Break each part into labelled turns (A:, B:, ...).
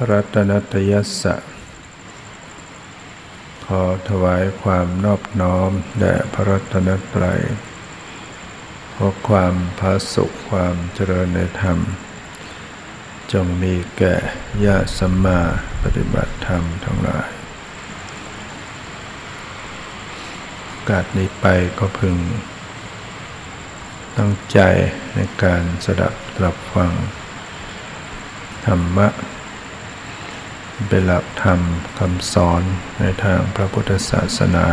A: วัตถุรัตนตยัสสะ ขอถวายความนอบน้อมแด่พระรัตนตรัยขอความพาสุขความเจริญในธรรม จงมีแก่ญาติสัมมาปฏิบัติธรรมทั้งหลาย กาสนี้ไปก็พึง ตั้งใจในการสดับตรับฟัง ธรรมะ เป็นหลักธรรมคำสอนในทางพระพุทธศาสนา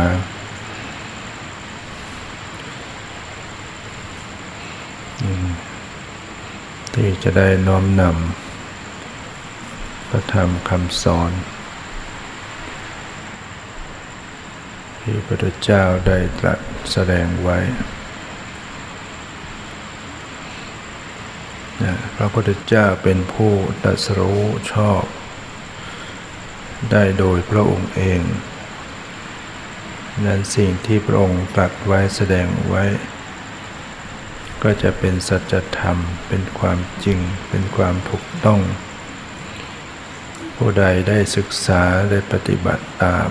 A: ที่จะได้น้อมนำพระธรรมคำสอน ที่พระพุทธเจ้าได้ตรัสแสดงไว้พระพุทธเจ้าเป็นผู้ตรัสรู้ชอบ ได้โดยพระองค์เองนั้นสิ่งที่พระองค์ตรัสไว้แสดงไว้ ก็จะเป็นสัจธรรม เป็นความจริง เป็นความถูกต้อง ผู้ใดได้ศึกษาได้ปฏิบัติตาม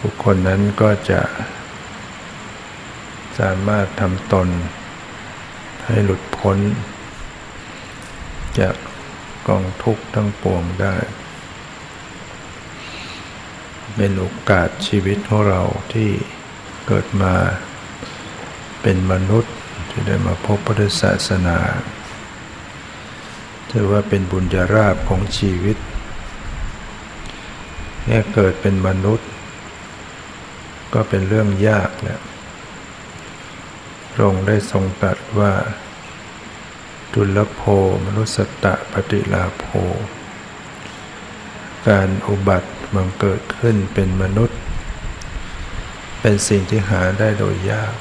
A: บุคคลนั้นก็จะสามารถทำตน ให้หลุดพ้น จากกองทุกข์ทั้งปวงได้ เป็นโอกาสชีวิตของเราที่เกิดมาเป็นมนุษย์ที่ได้มาพบพุทธศาสนาถือว่าเป็นบุญญาราบของชีวิตแค่เกิดเป็นมนุษย์ ก็เป็นเรื่องยากแล้วระองค์ได้ทรงตรัสว่าดุลโภมนุสตะปฏิลาโภ การอุบัติ บังเกิดขึ้นเป็นมนุษย์ เป็นสิ่งที่หาได้โดยยาก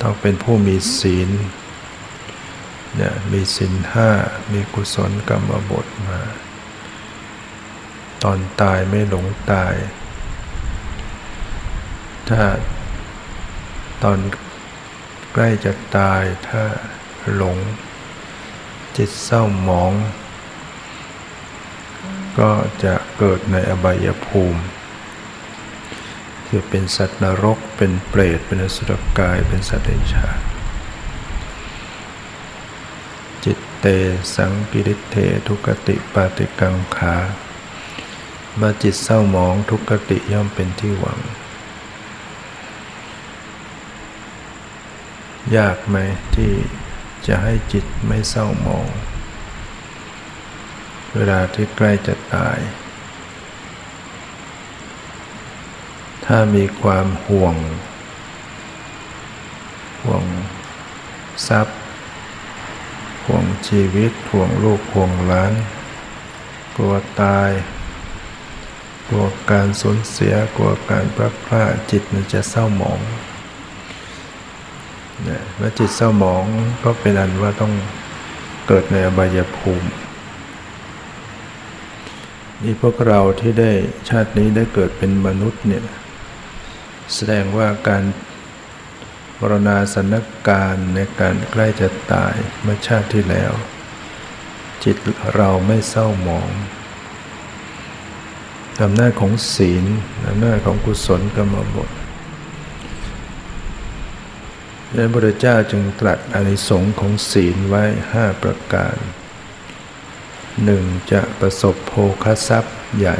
A: ต้องเป็นผู้มีศีลเนี่ยมีศีลห้ามีกุศลกรรมบทมา ตอนตายไม่หลงตาย ถ้าตอนใกล้จะตายถ้าหลง จิตเศร้าหมอง ก็จะเกิดในอบายภูมิคือเป็นสัตว์นรก เป็นเปรต เป็นอสุรกาย เป็นสัตว์เดชาจิตเตสังกิริเททุกติปาติกังขาเมื่อจิตเศร้าหมองทุกติย่อมเป็นที่หวัง ยากไหมที่จะให้จิตไม่เศร้าหมอง เวลาที่ใกล้จะตาย ถ้ามีความห่วง ห่วงทรัพย์ ห่วงชีวิต ห่วงลูก ห่วงหลาน กลัวตาย กลัวการสูญเสีย กลัวการพลัดพรากจิตมันจะเศร้าหมองเมื่อจิตเศร้าหมองก็เป็นอันว่าต้องเกิดในอบายภูมิ นี่พวกเราที่ได้ชาตินี้ได้เกิดเป็นมนุษย์เนี่ยแสดงว่าการบรณาสนการในการใกล้จะตายเมื่อชาติที่แล้ว จิตเราไม่เศร้าหมองอำนาจของศีลอำนาจของกุศลกรรมบทดังนั้นพระเจ้าจึงตรัสอานิสงส์ของศีลไว้ห้าประการ หนึ่งจะประสบโภคทรัพย์ใหญ่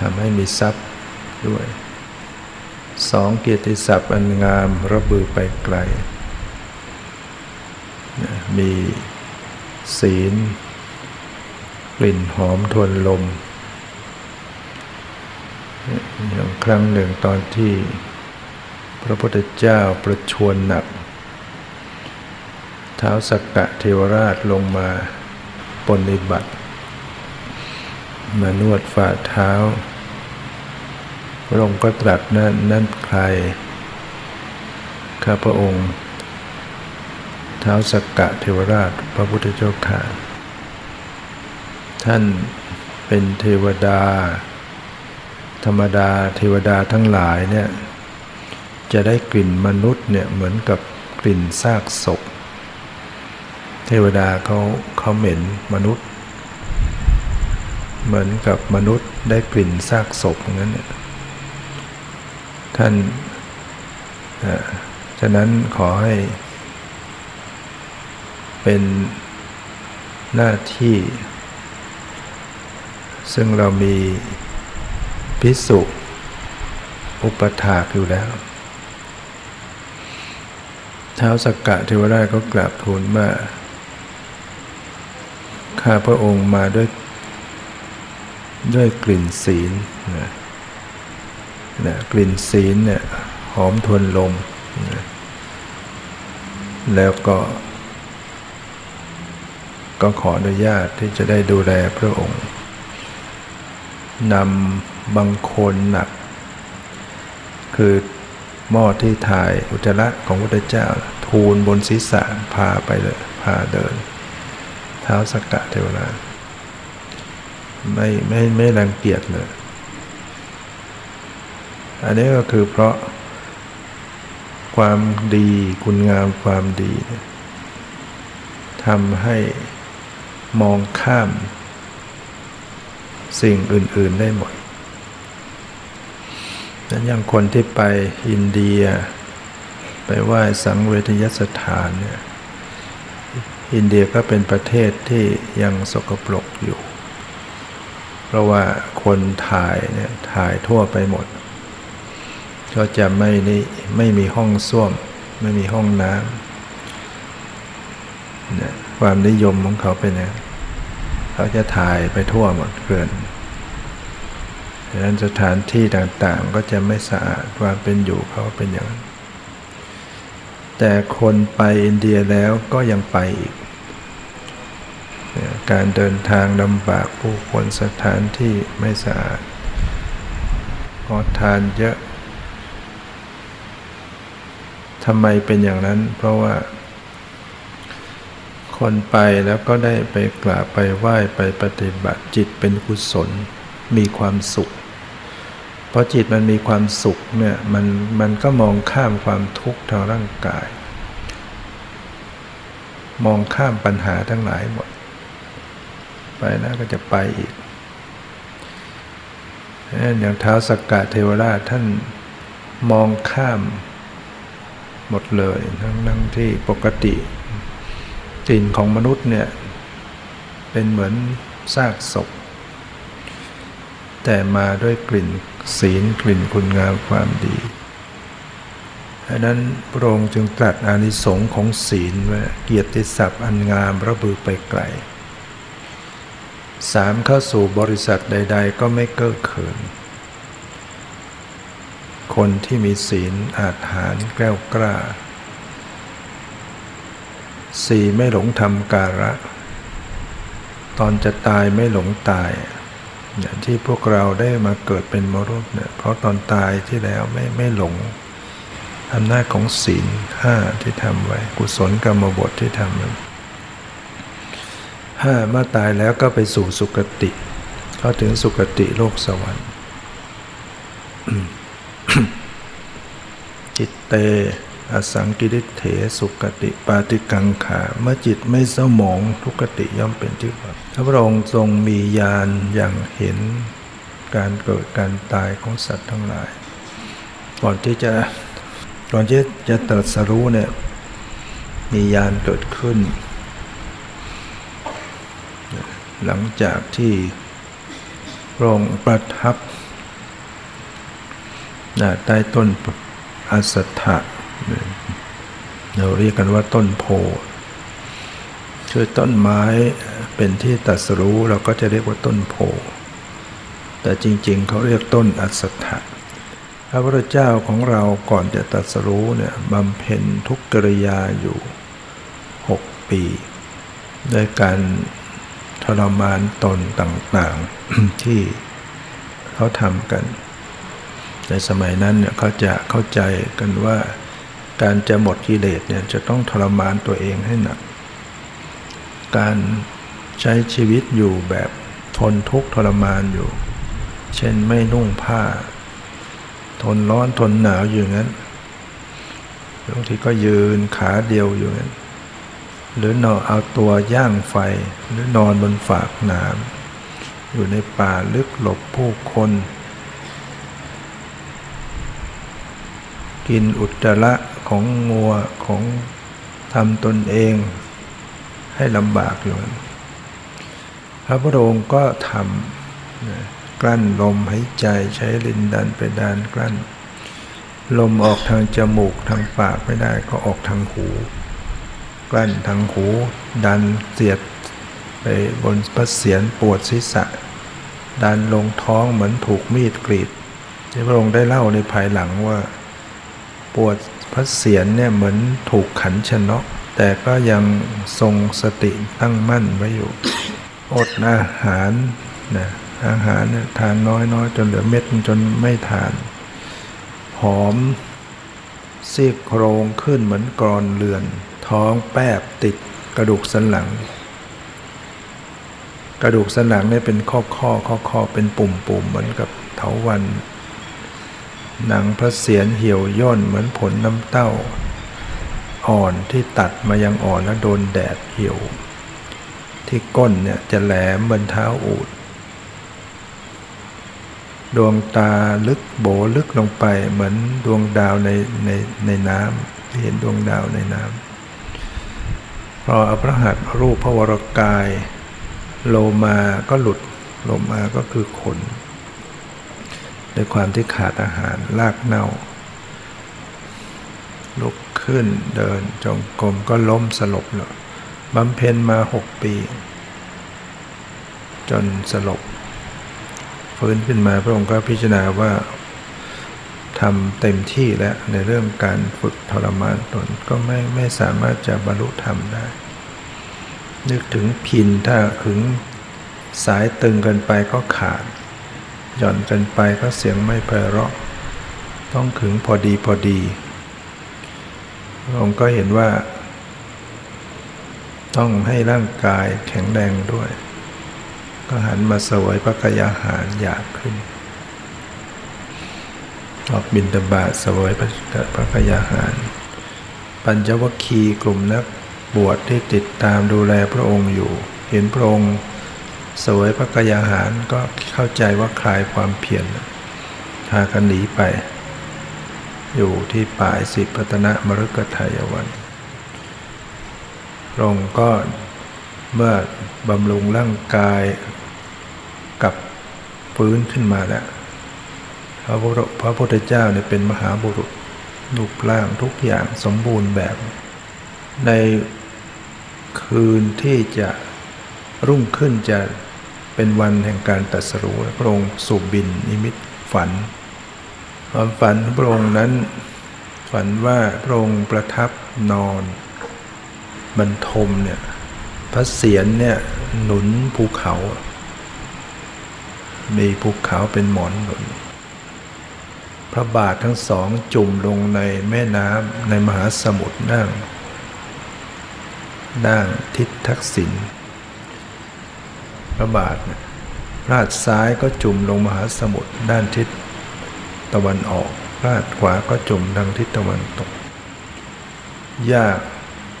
A: ทำให้มีทรัพย์ด้วยสองเกียรติศัพท์อันงามระบือไปไกล มีศีล กลิ่นหอมทวนลม อย่างครั้งหนึ่งตอนที่พระพุทธเจ้าประชวรหนัก เท้าสักกะเทวราชลงมา ปนิบัติ มานวดฝ่าเท้าพระองค์ก็ตรัสนั่นนั่นใครข้าพระองค์ เท้าสกกะเทวราชพระพุทธเจ้าข่าท่านเป็นเทวดา ธรรมดาเทวดาทั้งหลายเนี่ยจะได้กลิ่นมนุษย์เนี่ยเหมือนกับกลิ่นซากศพ เทวดาเขาเขาเหม็นมนุษย์ เหมือนกับมนุษย์ได้กลิ่นซากศพนั้นเนี่ยท่านฉะนั้นขอให้ เป็นหน้าที่ ซึ่งเรามีพิสุอุปถากอยู่แล้ว เท้าสกกะเทวราชก็กราบทูลว่า ข้าพระองค์มาด้วยด้วยกลิ่นศีลนะนะกลิ่นศีลเนี่ยหอมทวนลมนะแล้วก็ ก็ขออนุญาตที่จะได้ดูแลพระองค์นำบังคนหนัก คือหม้อที่ถ่ายอุจจาระของพระเจ้า ทูลบนศีรษะพาไปเลยพาเดินเท้าสกกะเทวราชไม่ไม่ไม่รังเกียจเลย อันนี้ก็คือเพราะความดีคุณงามความดีทำให้มองข้าม สิ่งอื่น ๆได้หมดนั้นอย่างคนที่ไปอินเดีย ไปไหว้สังเวทยสถานเนี่ย อินเดียก็เป็นประเทศที่ยังสกปรกอยู่ เพราะว่าคนถ่ายเนี่ยถ่ายทั่วไปหมด ก็จะไม่นี่ไม่มีห้องส้วม ไม่มีห้องน้ำเนี่ยความนิยมของเขาเป็นอย่างเขาจะถ่ายไปทั่วหมดเกินดังนั้นสถานที่ต่างๆก็จะไม่สะอาดความเป็นอยู่เขาเป็นอย่างนั้นแต่คนไปอินเดียแล้วก็ยังไปอีก การเดินทางลำบากผู้คนสถานที่ไม่สะอาดขอทานเยอะทำไมเป็นอย่างนั้น เพราะว่า คนไปแล้วก็ได้ไปกราบไปไหว้ไปปฏิบัติจิตเป็นกุศล มีความสุขพอจิตมันมีความสุขเนี่ยมันมันก็มองข้ามความทุกข์ทางร่างกาย มองข้ามปัญหาทั้งหลายหมด ไปแล้วก็จะไปอีก อย่างเท้าสกกะเทวราชท่านมองข้ามหมดเลย ทั้งทั้งที่ปกติกลิ่นของมนุษย์เนี่ย เป็นเหมือนซากศพ แต่มาด้วยกลิ่นศีลกลิ่นคุณงามความดีดังนั้นพระองค์จึงตรัสอานิสงส์ของศีลว่าเกียรติศัพท์อันงามระบือไปไกล สามเข้าสู่บริษัทใด ๆ ก็ไม่เก้อเขิน คนที่มีศีลอาถรรแกล้วกล้าสี่ไม่หลงทำการะ ตอนจะตายไม่หลงตายอย่างที่พวกเราได้มาเกิดเป็นมรุษเนี่ยเพราะตอนตายที่แล้วไม่ไม่หลงอำนาจของศีลห้าที่ทำไว้ กุศลกรรมบทที่ทำนั้ ห้าเมื่อตายแล้วก็ไปสู่สุคติ เข้าถึงสุคติโลกสวรรค์จิตเต อสังกิริเถสุกติปาติกังขา เมื่อจิตไม่เศร้าหมองทุกติย่อมเป็นที่พระพระองค์ทรงมีญาณอย่างเห็นการเกิดการตายของสัตว์ทั้งหลาย ก่อนที่จะก่อนที่จะตรัสรู้เนี่ยมีญาณเกิดขึ้น หลังจากที่พระองค์ประทับใต้ต้นอสัตถะเราเรียกกันว่าต้นโพคือต้นไม้เป็นที่ตัดสรู้เราก็จะเรียกว่าต้นโพแต่จริงๆ เขาเรียกต้นอัศถะพระพุทธเจ้าของเราก่อนจะตัดสรู้เนี่ยบำเพ็ญทุกกริยาอยู่หกปี ด้วยการ รมานตนต่างๆ ที่เขาทำกัน ในสมัยนั้นเนี่ยเขาจะเข้าใจกันว่า การจะหมดกิเลสเนี่ยจะต้องทรมานตัวเองให้หนัก การใช้ชีวิตอยู่แบบทนทุกข์ทรมานอยู่ เช่นไม่นุ่งผ้า ทนร้อนทนหนาวอยู่งั้นบางทีก็ยืนขาเดียวอยู่งั้น หรือนอนเอาตัวย่างไฟ หรือนอนบนฝากน้ำอยู่ในป่าลึกหลบผู้คน กินอุจจาระของงัวของทำตนเอง ให้ลำบากอยู่พระพุทธองค์ก็ทำกลั้นลมหายใจใช้ลินดันไปดานกลั้น ลมออกทางจมูกทางปากไม่ได้ก็ออกทางหู กลั้นทางหู ดันเสียดไปบนพระเศียรปวดศีรษะ ดันลงท้องเหมือนถูกมีดกรีดที่พระองค์ได้เล่าในภายหลังว่า ปวดพระเศียรเนี่ยเหมือนถูกขันชนก แต่ก็ยังทรงสติตั้งมั่นไว้อยู่ อดอาหารนะอาหารเนี่ยทานน้อยน้อยจนเหลือเม็ดจนไม่ทาน หอมซีกโครงขึ้นเหมือนกรอนเรือน ท้องแปบติดกระดูกสันหลัง กระดูกสันหลังเนี่ยเป็นข้อข้อข้อข้อเป็นปุ่มปุ่มเหมือนกับเถาวันหนังพระเศียรเหี่ยวย่นเหมือนผลน้ำเต้า อ่อนที่ตัดมายังอ่อนแล้วโดนแดดเหี่ยว ที่ก้นเนี่ยจะแหลมบนเท้าอูดดวงตาลึกโบลึกลงไปเหมือนดวงดาวในในในน้ำเห็นดวงดาวในน้ำ ออภระหัตรูปพระวรกาย โลมาก็หลุด โลมาก็คือขนด้วยความที่ขาดอาหารลากเน่า ลุกขึ้นเดินจงกรมก็ล้มสลบเลยบำเพ็ญมาหกปี จนสลบฟื้นขึ้นมาพระองค์ก็พิจารณาว่า ทำเต็มที่แล้วในเรื่องการฝึกทรมานตนก็ไม่ไม่สามารถจะบรรลุธรรมได้ นึกถึงพินถ้าขึงสายตึงกินไปก็ขาด หย่อนกินไปก็เสียงไม่ไพเราะ ต้องขึงพอดีพอดีองค์ก็เห็นว่า ต้องให้ร่างกายแข็งแรงด้วย ก็หันมาสวยพระกยาหารอยากขึ้น ออกบินตบาทสวยพระพระกยาหาร ปัญจวัคคีย์กลุ่มนักบวชที่ติดตามดูแลพระองค์อยู่ เห็นพระองค์สวยพระกยาหารก็เข้าใจว่าคลายความเพียรพากันหนีไป อยู่ที่ป่ายสิพัตนะมรุกทายวันพระองค์ก็เมื่อบำรุงร่างกายกับฟื้นขึ้นมาแล้ว พระพระพุทธเจ้าเนี่ยเป็นมหาบุรุษรูปร่างทุกอย่างสมบูรณ์แบบ ในคืนที่จะรุ่งขึ้นจะเป็นวันแห่งการตัดสรู้พระองค์สูบบินนิมิตฝัน ความฝันพระองค์นั้น ฝันว่าพระองค์ประทับนอนบรรทมเนี่ยพระเศียรเนี่ยหนุนภูเขา มีภูเขาเป็นหมอนหนุน พระบาททั้งสองจุ่มลงในแม่น้ำในมหาสมุทรนั่ง นั่งทิศทักษิณพระบาทเนี่ยพาดซ้ายก็จุ่มลงมหาสมุทรด้านทิศตะวันออกพาดขวาก็จุ่มทางทิศตะวันตกหญ้า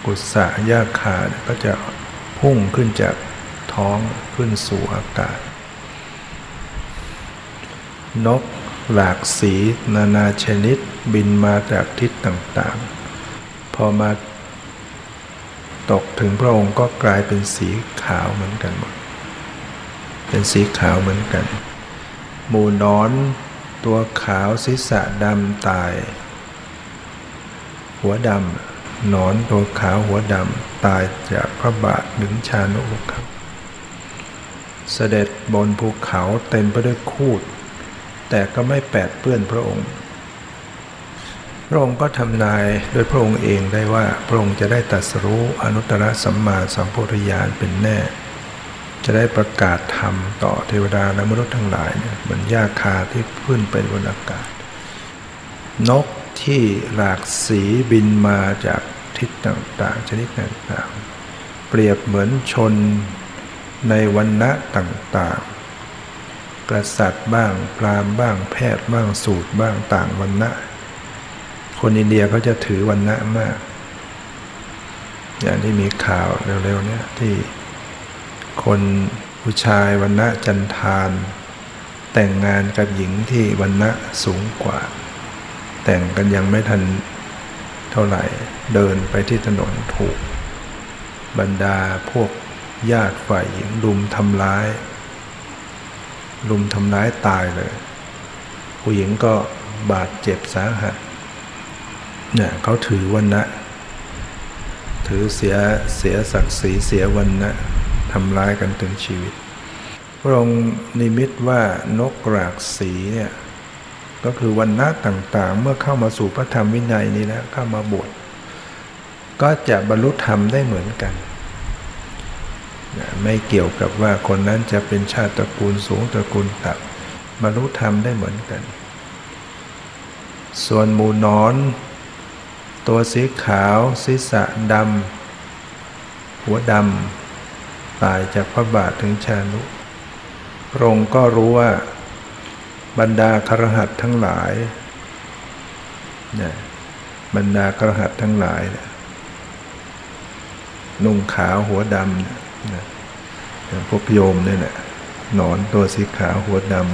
A: กุศะหญ้าคาก็จะพุ่งขึ้นจากท้องขึ้นสู่อากาศ นก หลากสี นานาชนิดบินมาจากทิศต่างๆ พอมาตกถึงพระองค์ก็กลายเป็นสีขาวเหมือนกันหมด เป็นสีขาวเหมือนกัน หมูนอน ตัวขาวศีรษะดำตาย หัวดำนอนตัวขาวหัวดำตายจากพระบาทหนึ่งชานุครับ เสด็จบนภูเขาเต็มไปด้วยคูด แต่ก็ไม่แปดเปื้อนพระองค์ พระองค์ก็ทำนายโดยพระองค์เองได้ว่าพระองค์จะได้ตรัสรู้อนุตตรสัมมาสัมโพธิญาณเป็นแน่ จะได้ประกาศธรรมต่อเทวดาและมนุษย์ทั้งหลายเนี่ยเหมือนหญ้าคาที่ขึ้นไปบนอากาศ นกที่หลากสีบินมาจากทิศต่างๆ ชนิดต่างๆ เปรียบเหมือนชนในวันณะต่างๆ กษัตริย์บ้างพราหมณ์บ้าง แพทย์บ้างสูตรบ้างต่างวันณะคนอินเดียเขาจะถือวันณะมาก อย่างที่มีข่าวเร็วๆเนี่ยที่คนผู้ชายวันณะจันทานแต่งงานกับหญิงที่วันณะสูงกว่า แต่งกันยังไม่ทันเท่าไหร่เดินไปที่ถนนถูก บรรดาพวกญาติฝ่ายหญิงลุมทำร้าย ลุมทำร้ายตายเลย ผู้หญิงก็บาดเจ็บสาหัสเนี่ยเขาถือวันนะถือเสียเสียศักดิ์ศรีเสียวันนะทำร้ายกันถึงชีวิต พระองค์นิมิตว่านกกรากสีเนี่ยก็คือวันนะต่างๆ เมื่อเข้ามาสู่พระธรรมวินัยนี้แล้วเข้ามาบวชก็จะบรรลุธรรมได้เหมือนกัน ไม่เกี่ยวกับว่าคนนั้นจะเป็นชาติตระกูลสูงตระกูลต่ำบรรลุธรรมได้เหมือนกัน ส่วนหมูนอน ตัวสีขาวศีรษะดำหัวดำตายจากพระบาทถึงชานุพระองค์ก็รู้ว่าบรรดาครหัสทั้งหลายนี่ยบรรดาครหัสทั้งหลาย นุ่งขาวหัวดำเนี่ยพวกโยมเนี่ยแหละหนอนตัวสีขาวหัวดำ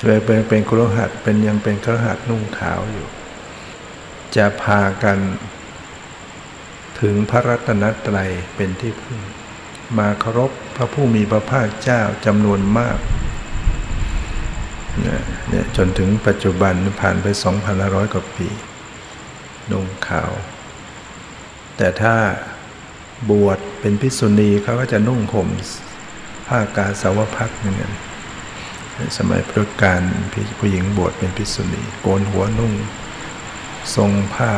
A: ช่วยเป็นเป็นครหัสเป็นยังเป็นครหัสนุ่งขาวอยู่ จะพากันถึงพระรัตนตรัยเป็นที่พึ่ง มาเคารพพระผู้มีพระภาคเจ้าจำนวนมากเนี่ยจนถึงปัจจุบันผ่านไป 2,500 กว่าปีนุ่งขาว แต่ถ้า บวชเป็นพิษุณีเขาก็จะนุ่งห่มผ้ากาสาวพัดเหมือนกันสมัยพุทธกาลผู้หญิงบวชเป็นพิษุณีโกนหัวนุ่ง ทรงผ้า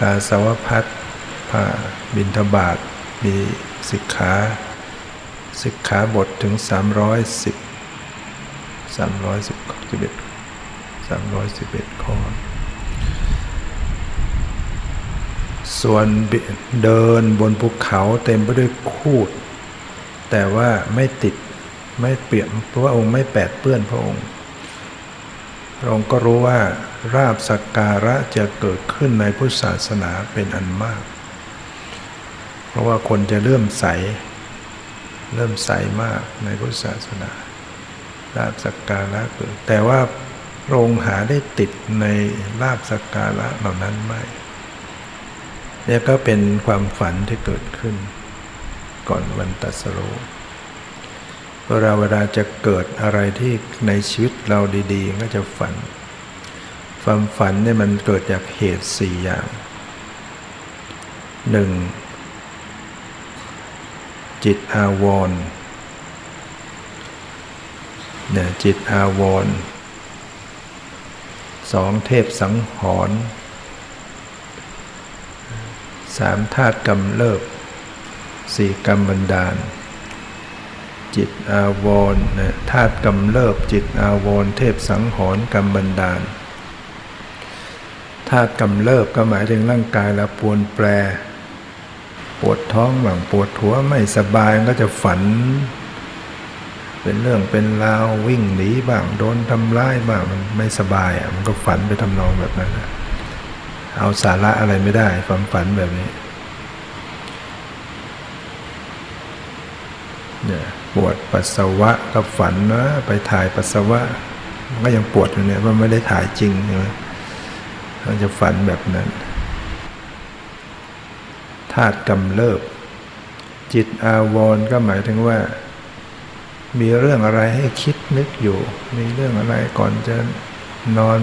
A: กาสาวพัดผ้าบินทบาทมีสิกขาสิกขาบทถึง 310 311 311 ข้อ ส่วนเดินบนภูเขาเต็มไปด้วยคูด แต่ว่าไม่ติดไม่เปี่ยมเพราะว่าองค์ไม่แปดเปื้อนพระองค์ พระองค์ก็รู้ว่าราบสักการะจะเกิดขึ้นในพุทธศาสนาเป็นอันมาก เพราะว่าคนจะเริ่มใส เริ่มใสมากในพุทธศาสนาลาบสักการะเกิดแต่ว่าโรงหาได้ติดในลาบสักการะเหล่านั้นไม่ เนี่ยก็เป็นความฝันที่เกิดขึ้น ก่อนวันตัสรู้เวลาเวลาจะเกิดอะไรที่ในชีวิตเราดีๆ ก็จะฝัน ความฝันเนี่ยมันเกิดจากเหตุสี่อย่างหนึ่งจิตอาวรเนี่ยจิตอาวรสองเทพสังหรณ์ สามธาตุกำเริบสี่กรรมบันดาล จิตอาวรนะธาตุกำเริบจิตอาวรเทพสังหรกรรมบันดาลธาตุกำเริบก็หมายถึงร่างกายละปวนแปร ปวดท้องบ้างปวดหัวไม่สบายก็จะฝัน เป็นเรื่องเป็นราววิ่งหนีบ้างโดนทำร้ายบ้างมันไม่สบายอะมันก็ฝันไปทำนองแบบนั้น เอาสาระอะไรไม่ได้ ความฝันแบบนี้เนี่ยปวดปัสสาวะก็ฝันนะไปถ่ายปัสสาวะ มันก็ยังปวดอยู่เนี่ยว่าไม่ได้ถ่ายจริงใช่ไหมมันจะฝันแบบนั้นธาตุกำเริบ จิตอาวรก็หมายถึงว่า มีเรื่องอะไรให้คิดนึกอยู่ มีเรื่องอะไรก่อนจะนอน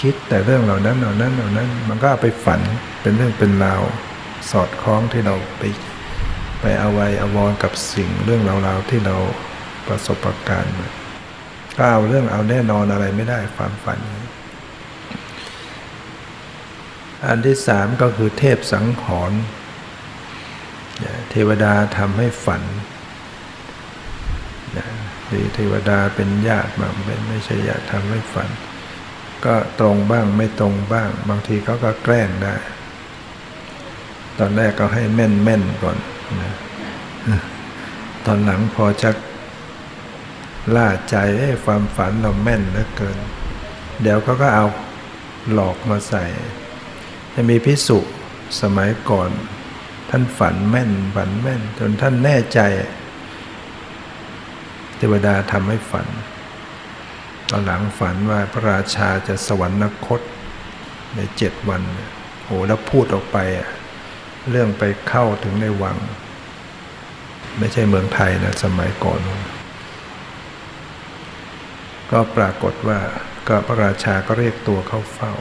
A: คิดแต่เรื่องเหล่านั้นเหล่านั้นเหล่านั้น มันก็ไปฝันเป็นเรื่องเป็นราวสอดคล้องที่เราไปไปเอาไว้อาวรกับสิ่งเรื่องราวๆที่เราประสบประการมาก็เอาเรื่องเอาแน่นอนอะไรไม่ได้ความฝัน อันที่สามก็คือเทพสังหรณ์เทวดาทำให้ฝันหรือเทวดาเป็นญาติบางเป็นไม่ใช่ญาติทำให้ฝัน ก็ตรงบ้างไม่ตรงบ้าง บางทีเขาก็แกล้งได้ ตอนแรกก็ให้แม่นแม่นก่อนนะตอนหลังพอจะล่าใจให้ความฝันเราแม่นเหลือเกิน เดี๋ยวเขาก็เอาหลอกมาใส่ จะมีพิสุสมัยก่อน ท่านฝันแม่นฝันแม่น จนท่านแน่ใจ เทวดาทำให้ฝัน ตอนหลังฝันว่าพระราชาจะสวรรคตในเจ็ดวันโอ้แล้วพูดออกไปเรื่องไปเข้าถึงในวัง ไม่ใช่เมืองไทยนะสมัยก่อน ก็ปรากฏว่าก็พระราชาก็เรียกตัวเข้าเฝ้า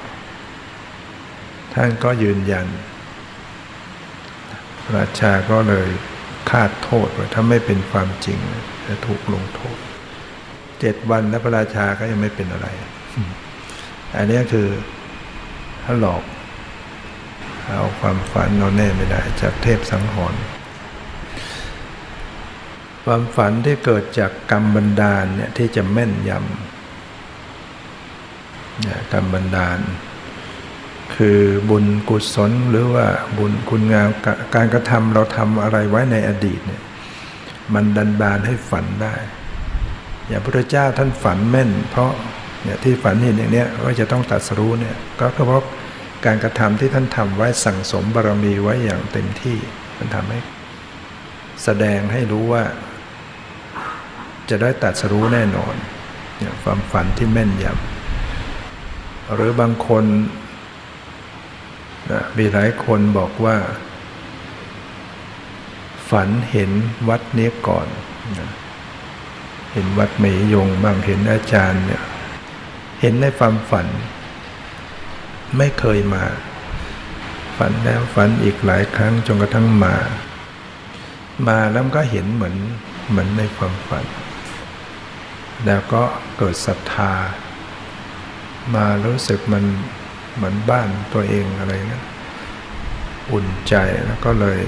A: ท่านก็ยืนยัน ราชาก็เลยคาดโทษว่าถ้าไม่เป็นความจริงจะถูกลงโทษ เจ็ดวันแล้วพระราชาก็ยังไม่เป็นอะไร อันนี้คือถ้าหลอก เอาความฝันเราแน่ไม่ได้จากเทพสังหรณ์ความฝันที่เกิดจากกรรมบันดาลเนี่ยที่จะแม่นยำเนี่ยกรรมบันดาล คือบุญกุศลหรือว่าบุญคุณงามการกระทำเราทำอะไรไว้ในอดีตเนี่ยมันดันบานให้ฝันได้ อย่างพระเจ้าท่านฝันแม่น เพราะเนี่ยที่ฝันเห็นอย่างเนี้ยว่าจะต้องตัดสรู้เนี่ยก็เพราะการกระทำที่ท่านทำไว้สั่งสมบารมีไว้อย่างเต็มที่มันทำให้แสดงให้รู้ว่า จะได้ตัดสรู้แน่นอนเนี่ยความฝันที่แม่นยำหรือบางคนนะมีหลายคนบอกว่า ฝันเห็นวัดนี้ก่อนนะ เห็นวัดเมยยงบ้างเห็นอาจารย์เนี่ยเห็นในความฝัน ไม่เคยมา ฝันแล้วฝันอีกหลายครั้งจนกระทั่งมา มาแล้วก็เห็นเหมือนเหมือนในความฝัน แล้วก็เกิดศรัทธา มารู้สึกมันเหมือนบ้านตัวเองอะไรนะ อุ่นใจแล้วก็เลย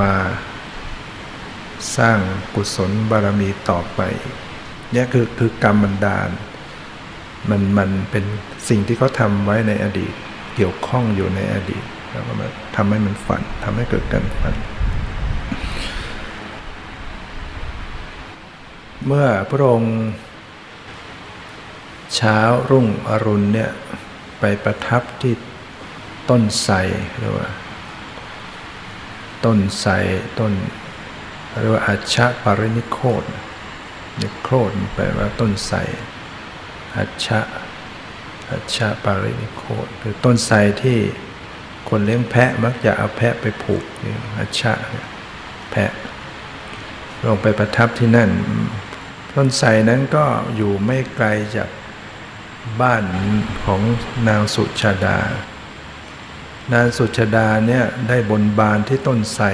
A: มา สร้างกุศลบารมีต่อไปเนี่ยคือคือกรรมบันดาล มันมันเป็นสิ่งที่เขาทำไว้ในอดีต เกี่ยวข้องอยู่ในอดีต แล้วก็มาทำให้มันฝันทำให้เกิดการฝัน เมื่อพระองค์เช้ารุ่งอรุณเนี่ยไปประทับที่ต้นไทรหรือว่า ต้นไทรต้น เรียกว่าอัชชะปารินิโคตนิโคตแปลว่าต้นไทรอัชชะอัชชะปารินิโคตคือต้นไทรที่คนเลี้ยงแพะมักจะเอาแพะไปผูกอัชชะแพะลงไปประทับที่นั่น ต้นไทรนั้นก็อยู่ไม่ไกลจากบ้านของนางสุชาดา นางสุชาดาเนี่ยได้บนบานที่ต้นไทร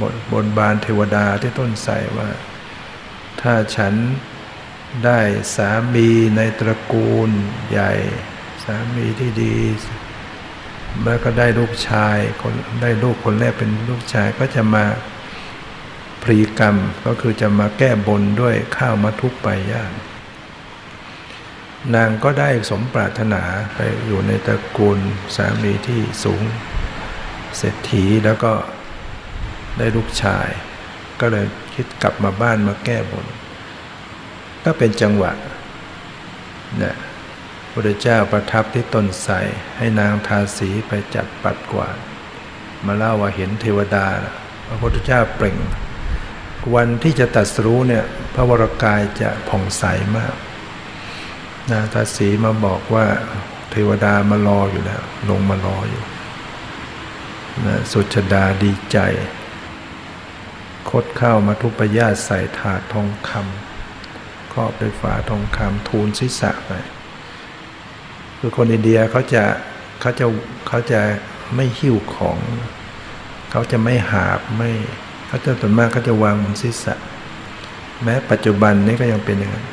A: บนบนบานเทวดาที่ต้นไทรว่า ถ้าฉันได้สามีในตระกูลใหญ่ สามีที่ดีแล้วก็ได้ลูกชายคนได้ลูกคนแรกเป็นลูกชายก็จะมาพรีกรรมก็คือจะมาแก้บนด้วยข้าวมาทุกไปย่างนางก็ได้สมปรารถนาไปอยู่ในตระกูลสามีที่สูงเศรษฐีแล้วก็ ได้ลูกชาย ก็เลยคิดกลับมาบ้านมาแก้บน ก็เป็นจังหวะนะพระเจ้าประทับที่ต้นไทรให้นางทาสีไปจัดปัดกวาดมาเล่าว่าเห็นเทวดา พระพุทธเจ้าเปล่ง วันที่จะตัดสู้เนี่ยพระวรกายจะผ่องใสมาก นางทาสีมาบอกว่าเทวดามารออยู่แล้ว ลงมารออยู่นะสุชดาดีใจ คดข้าวมาทุปยาใส่ถาดทองคำครอบด้วยฝาทองคำทูลศีรษะไปคือคนอินเดียเขาจะเขาจะเขาจะไม่หิ้วของ เขาจะไม่หาบไม่เขาจะส่วนมากเขาจะวางบนศีรษะ แม้ปัจจุบันนี้ก็ยังเป็นอย่างนั้น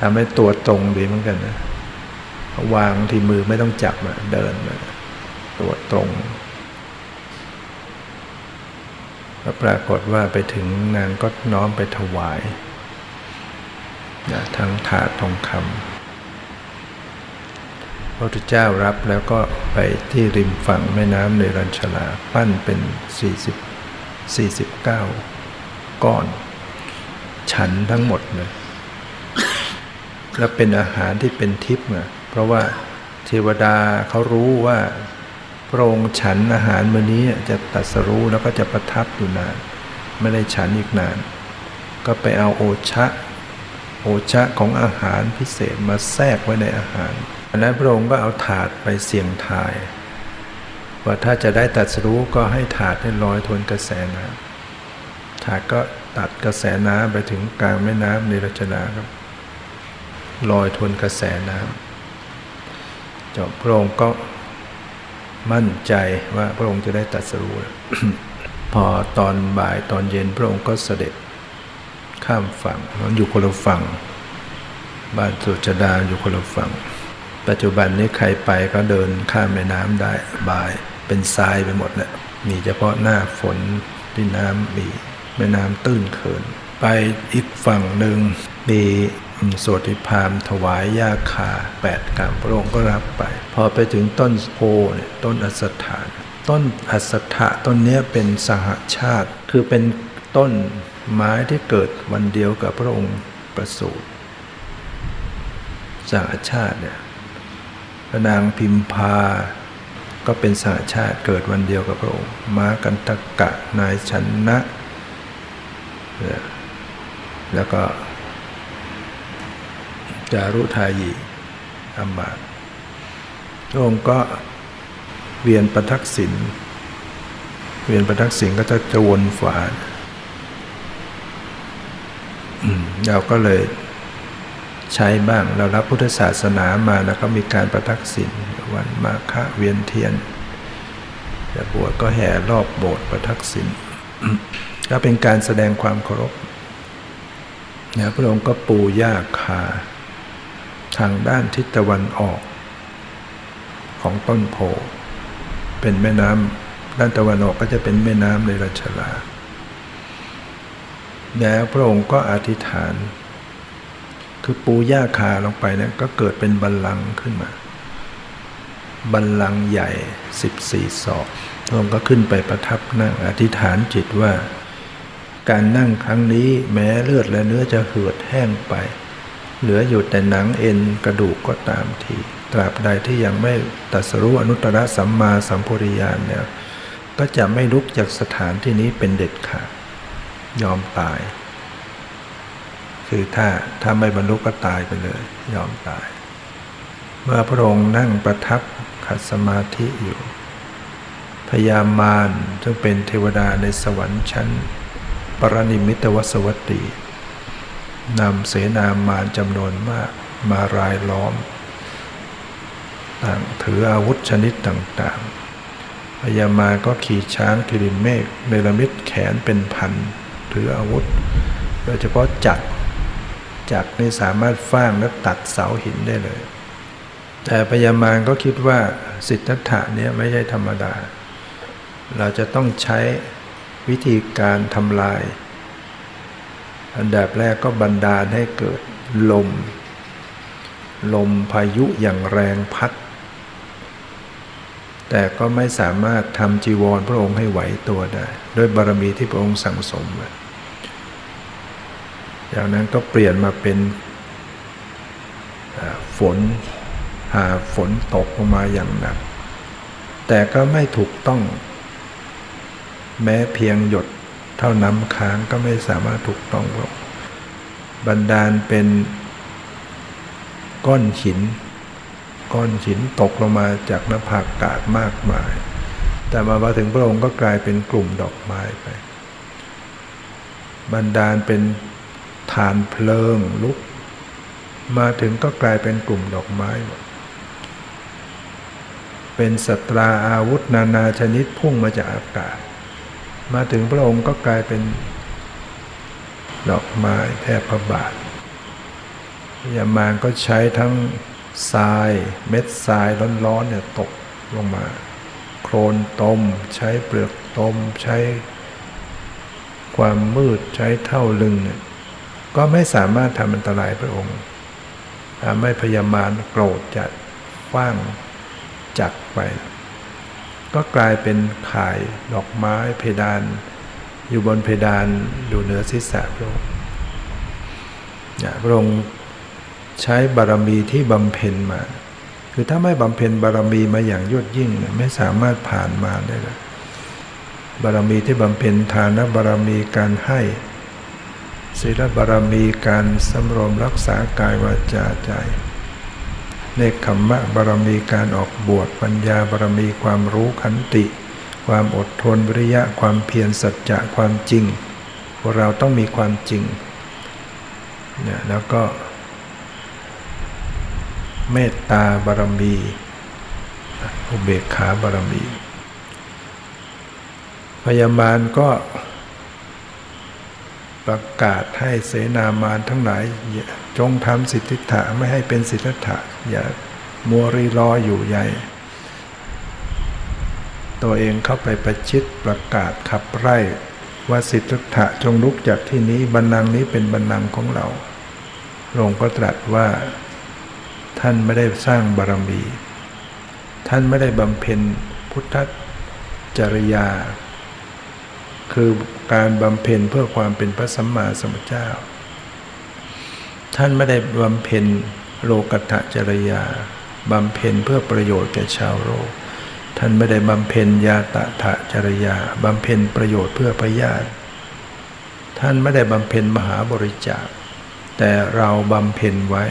A: ทำให้ตัวตรงดีเหมือนกันนะวางที่มือไม่ต้องจับเดินตัวตรง ก็ปรากฏว่าไปถึงนางก็น้อมไปถวายนะทั้งถาดทองคำพระพุทธเจ้ารับแล้วก็ไปที่ริมฝั่งแม่น้ำในรัญชลาปั้นเป็น 40 49 ก้อน ฉันทั้งหมดเลยแล้วเป็นอาหารที่เป็นทิพย์ไงเพราะว่าเทวดาเขารู้ว่า พระองค์ฉันอาหารมื้อนี้จะตัดสรู้แล้วก็จะประทับอยู่นาน ไม่ได้ฉันอีกนาน ก็ไปเอาโอชะ โอชะของอาหารพิเศษมาแทรกไว้ในอาหารอันนั้นพระองค์ก็เอาถาดไปเสี่ยงทาย ว่าถ้าจะได้ตัดสรู้ก็ให้ถาดให้ลอยทวนกระแสน้ำถาดก็ตัดกระแสน้ำไปถึงกลางแม่น้ำในรัชนาครับลอยทวนกระแสน้ำจบพระองค์ก็ มั่นใจว่าพระองค์จะได้ตัดสรู้พอตอนบ่ายตอนเย็นพระองค์ก็เสด็จข้ามฝั่งมันอยู่คนละฝั่ง บ้านสุจดาอยู่คนละฝั่ง ปัจจุบันนี้ใครไปก็เดินข้ามแม่น้ำได้บ่ายเป็นทรายไปหมดแหละมีเฉพาะหน้าฝนที่น้ำมีแม่น้ำตื้นเขิน ไปอีกฝั่งหนึ่งมี สวดิพามถวายยาคาแปดกรรมพระองค์ก็รับไป พอไปถึงต้นโพเนี่ยต้นอัสถานต้นอัสถะต้นนี้เป็นสหชาติ คือเป็นต้นไม้ที่เกิดวันเดียวกับพระองค์ประสูติสหชาติเนี่ยพระนางพิมพาก็เป็นสหชาติเกิดวันเดียวกับพระองค์ ม้ากันตะกะนายชนะ แล้วก็ จารุทายีอัมมาพระองค์ก็เวียนประทักษิณเวียนประทักษิณก็จะจะวนฝาเราก็เลยใช้บ้างเรารับพุทธศาสนามาแล้วก็มีการประทักษิณวันมาฆะเวียนเทียนจะบวชก็แห่รอบโบสถ์ประทักษิณก็เป็นการแสดงความเคารพนะพระองค์ก็ปูย่าคา ทางด้านทิศตะวันออก ของต้นโพ เป็นแม่น้ำด้านตะวันออกก็จะเป็นแม่น้ำในรัชลา แล้วพระองค์ก็อธิษฐาน คือปูย่าคาลงไปเนี่ยก็เกิดเป็นบัลลังขึ้นมา บัลลังใหญ่สิบสี่ศอกพระองค์ก็ขึ้นไปประทับนั่งอธิษฐานจิตว่า การนั่งครั้งนี้แม้เลือดและเนื้อจะเหือดแห้งไป เหลืออยู่แต่หนังเอ็นกระดูกก็ตามที ตราบใดที่ยังไม่ตัสรู้อนุตตรสัมมาสัมโพุริยานเนี่ยก็จะไม่ลุกจากสถานที่นี้เป็นเด็ดขาดยอมตาย คือถ้าถ้าไม่บรรลุก็ตายไปเลย ยอมตาย เมื่อพระองค์นั่งประทับขัดสมาธิอยู่พยามารซึ่งเป็นเทวดาในสวรรค์ชั้น ปรนิมิตวสวัตตี นำเสนามารจำนวนมากมารายล้อม ต่างถืออาวุธชนิดต่างๆพญามาก็ขี่ช้างกิรินเมฆเนรมิตแขนเป็นพัน ถืออาวุธ โดยเฉพาะจักรจักรนี่สามารถฟ้างและตัดเสาหินได้เลย แต่พญามารก็คิดว่าสิทธัตถะเนี่ยไม่ใช่ธรรมดา เราจะต้องใช้วิธีการทำลาย อันดับแรกก็บันดาลให้เกิดลม ลมพายุอย่างแรงพัด แต่ก็ไม่สามารถทำจีวรพระองค์ให้ไหวตัวได้ด้วยบารมีที่พระองค์สั่งสมจากนั้นก็เปลี่ยนมาเป็นฝนหาฝนตกลงมาอย่างหนัก แต่ก็ไม่ถูกต้อง แม้เพียงหยด เท่าน้ำค้างก็ไม่สามารถถูกต้องหรอกบันดาลเป็นก้อนหิน ก้อนหินตกลงมาจากหน้าผากาศมากมาย แต่มาพอถึงพระองค์ก็กลายเป็นกลุ่มดอกไม้ไป บันดาลเป็นฐานเพลิงลุก มาถึงก็กลายเป็นกลุ่มดอกไม้หมดเป็นสตราอาวุธนานาชนิดพุ่งมาจากอากาศ มาถึงพระองค์ก็กลายเป็น ดอกไม้แทบพระบาทยามานก็ใช้ทั้งทรายเม็ดทรายร้อนๆเนี่ยตกลงมา โครนตมใช้เปลือกตมใช้ความมืดใช้เท่าลึงเนี่ยก็ไม่สามารถทำอันตรายพระองค์ทำให้พยามารโกรธจัดฟ้างจักไป ก็กลายเป็นข่ายดอกไม้เพดาน อยู่บนเพดานอยู่เหนือศีรษะพระองค์พระองค์ใช้บารมีที่บำเพ็ญมา คือถ้าไม่บำเพ็ญบารมีมาอย่างยอดยิ่งไม่สามารถผ่านมาได้เลยบารมีที่บำเพ็ญทานบารมีการให้ศีลบารมีการสำรวมรักษากายวาจาใจ เนคขมมะบารมีการออกบวชปัญญาบารมีความรู้ขันติ ความอดทนวิริยะความเพียรสัจจะความจริงพวกเราต้องมีความจริงเนี่ยแล้วก็ เมตตาบารมี อุเบกขาบารมี พยามารก็ ประกาศให้เสนามารทั้งหลายจงทำสิทธิฐะไม่ให้เป็นสิทธิฐะอย่ามัวรีรออยู่ใหญ่ ตัวเองเข้าไปประชิดประกาศขับไล่ว่าสิทธิฐะจงลุกจากที่นี้บรรนังนี้เป็นบรรนังของเราหลวงก็ตรัสว่า ท่านไม่ได้สร้างบารมี ท่านไม่ได้บำเพ็ญพุทธจริยา คือ การบำเพ็ญเพื่อความเป็นพระสัมมาสัมพุทธเจ้า ท่านไม่ได้บำเพ็ญโลกัตจริยาบำเพ็ญเพื่อประโยชน์แก่ชาวโลก ท่านไม่ได้บำเพ็ญยาตถะจริยาบำเพ็ญประโยชน์เพื่อพระญาติท่านไม่ได้บำเพ็ญมหาบริจาค แต่เราบำเพ็ญไว้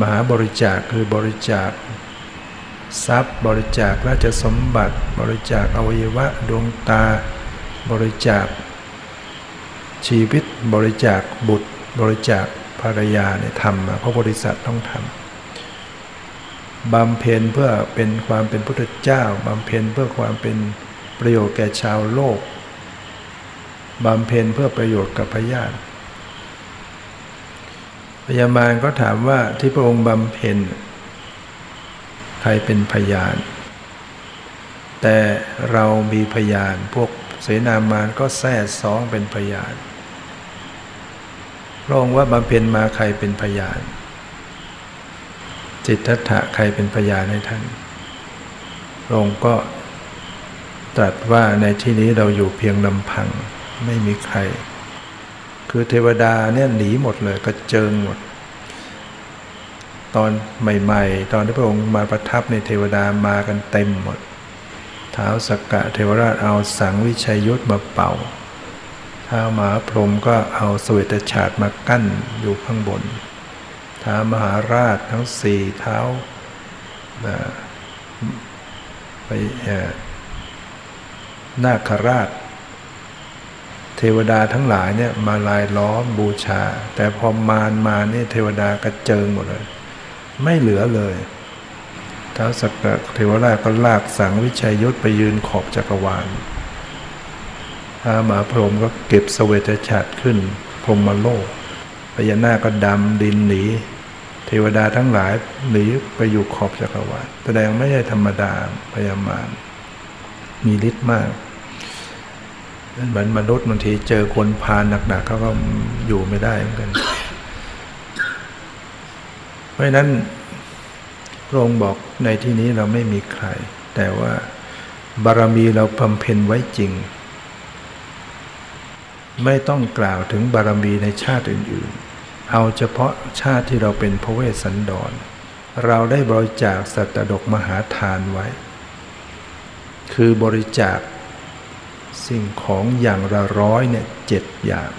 A: มหาบริจาคคือบริจาค ทรัพย์ บริจาคราชสมบัติ บริจาคอวัยวะดวงตา บริจาค ชีวิตบริจาคบุตร บริจาคภรรยาเนี่ยทำมาเพราะบริษัทต้องทำบำเพ็ญเพื่อเป็นความเป็นพุทธเจ้าบำเพ็ญเพื่อความเป็นประโยชน์แก่ชาวโลกบำเพ็ญเพื่อประโยชน์กับพญาติพญามารก็ถามว่าที่พระองค์บำเพ็ญ ใครเป็นพยาน แต่เรามีพยานพวกเสนามานก็แท้สองเป็นพยานพระองค์ว่าบำเพ็ญมาใครเป็นพยาน จิตทัตถะใครเป็นพยานให้ท่านพระองค์ก็ตรัสว่าในที่นี้เราอยู่เพียงลำพังไม่มีใคร คือเทวดาเนี่ยหนีหมดเลยกระเจิงหมด ตอนใหม่ๆ ตอนที่พระองค์มาประทับในเทวดามากันเต็มหมดเท้าสกกะเทวราชเอาสังวิชัยยุทธมาเป่าท้ามหาพรหมก็เอาสวตฉาดมากั้นอยู่ข้างบนท้ามหาราชทั้งสี่เท้าไปนาคราช เทวดาทั้งหลายเนี่ยมาลายล้อมบูชา แต่พอมารมาเนี่ยเทวดากระเจิงหมดเลย ไม่เหลือเลยท้าวสักกะเทวราชก็ลากสังวิชัยยศไปยืนขอบจักรวาลท้ามหาพรหมก็เก็บสเวตฉัตรขึ้น พรหมโลกพญานาคก็ดำดินหนี เทวดาทั้งหลายหนีไปอยู่ขอบจักรวาลแสดงไม่ใช่ธรรมดาพยามารมีฤทธิ์มากเหมือนมนุษย์บางทีเจอคนพาหนักๆเขาก็อยู่ไม่ได้เหมือนกัน ราะนั้นพระองค์บอกในที่นี้เราไม่มีใคร แต่ว่าบารมีเราบำเพ็ญไว้จริง ไม่ต้องกล่าวถึงบารมีในชาติอื่นๆ เอาเฉพาะชาติที่เราเป็นพระเวสสันดร เราได้บริจาคสัตดกมหาทานไว้ คือบริจาคสิ่งของอย่างละร้อยเนี่ยเจ็ดอย่าง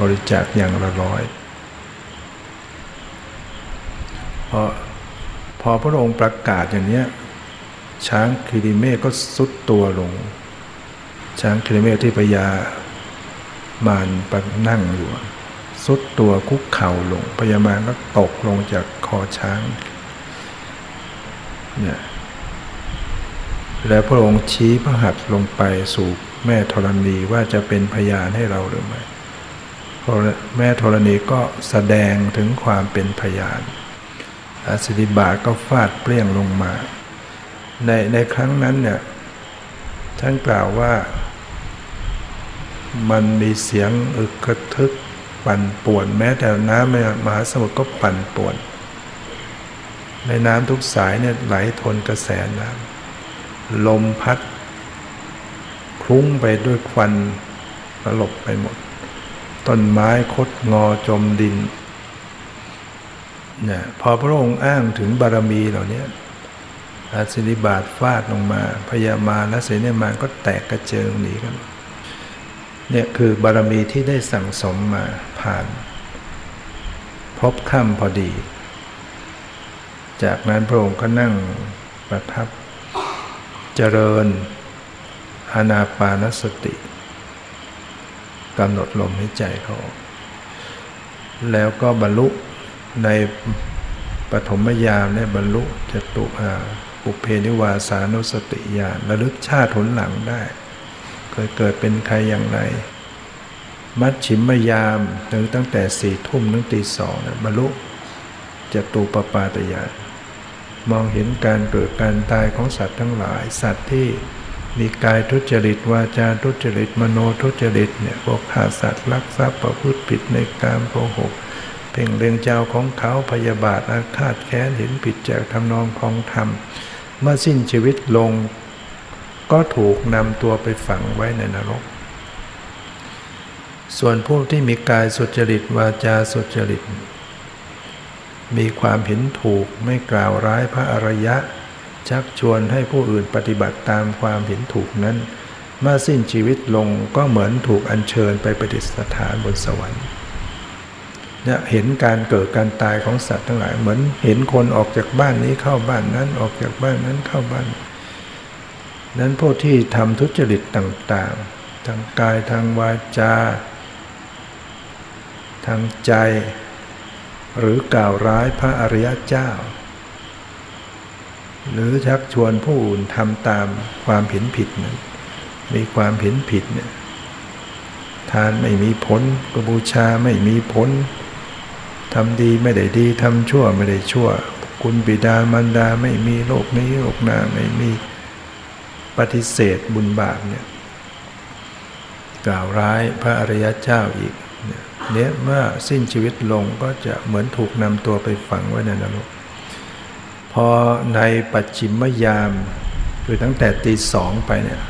A: บริจาคอย่างละร้อย พอพอพระองค์ประกาศอย่างนี้ช้างคิริเมฆก็สุดตัวลง ช้างคิริเมฆที่พญามารปนั่งอยู่สุดตัวคุกเข่าลงพญามารก็ตกลงจากคอช้างเนี่ยแล้วพระองค์ชี้พระหัตถ์ลงไปสู่แม่ธรณีว่าจะเป็นพยานให้เราหรือไม่แม่ธรณีก็แสดงถึงความเป็นพยาน อสิริบาก็ฟาดเปรี้ยงลงมา ในในครั้งนั้นเนี่ยท่านกล่าวว่า มันมีเสียงอึกกระทึกปั่นป่วนแม้แต่น้ำในมหาสมุทรก็ปั่นป่วน ในน้ำทุกสายเนี่ยไหลทนกระแสน้ำลมพัดคลุ้งไปด้วยควันตลบไปหมด ต้นไม้คดงอจมดิน นะพอพระองค์อ้างถึงบารมีเหล่านี้อาศิริบาทฟาดลงมา พยามาและเสนมานก็แตกกระเจิงหนีกันเนี่ยคือบารมีที่ได้สั่งสมมาผ่าน พบค่ำพอดี จากนั้นพระองค์ก็นั่งประทับเจริญอานาปานสติกำหนดลมหายใจเขาแล้วก็บรรลุ ในปฐมยามเนี่ยบรรลุจตุอาปุเพนิวาสานุสติญาณระลึกชาติผลหลังได้ เคยเกิดเป็นใครอย่างไร มัดฉิมยามถึงตั้งแต่สี่ทุ่มถึงตีสองบรรลุจตุปปาตญาณมองเห็นการเกิดการตายของสัตว์ทั้งหลาย สัตว์ที่มีกายทุจริตวาจาทุจริตมโนทุจริตเนี่ยพวกฆ่าสัตว์ลักทรัพย์ประพฤติผิดในการโกหก เพ่งเลียงเจ้าของเขาพยาบาทอาฆาตแค้นเห็นผิดจากทำนองของธรรม เมื่อสิ้นชีวิตลง ก็ถูกนำตัวไปฝังไว้ในนรก ส่วนพวกที่มีกายสุจริตวาจาสุจริต มีความเห็นถูกไม่กล่าวร้ายพระอริยะ ชักชวนให้ผู้อื่นปฏิบัติตามความเห็นถูกนั้นเมื่อสิ้นชีวิตลงก็เหมือนถูกอัญเชิญไปปฏิสถานบนสวรรค์ เนี่ยเห็นการเกิดการตายของสัตว์ทั้งหลาย เหมือนเห็นคนออกจากบ้านนี้เข้าบ้านนั้นออกจากบ้านนั้นเข้าบ้าน นั้นพวกที่ทำทุจริตต่างๆ ทางกายทางวาจา ทางใจ หรือกล่าวร้ายพระอริยเจ้า หรือชักชวนผู้อื่นทำตามความเห็นผิดนั้นมีความเห็นผิดเนี่ยทานไม่มีผลกบูชาไม่มีผล ทำดีไม่ได้ดีทำชั่วไม่ได้ชั่ว คุณบิดามารดาไม่มีโลกนี้โลกหน้าไม่มีปฏิเสธบุญบาปเนี่ยกล่าวร้ายพระอริยเจ้าอีกเนี่ยเมื่อสิ้นชีวิตลงก็จะเหมือนถูกนำตัวไปฝังไว้ในนรกพอในปัจฉิมยามคือตั้งแต่ตีสองไปเนี่ย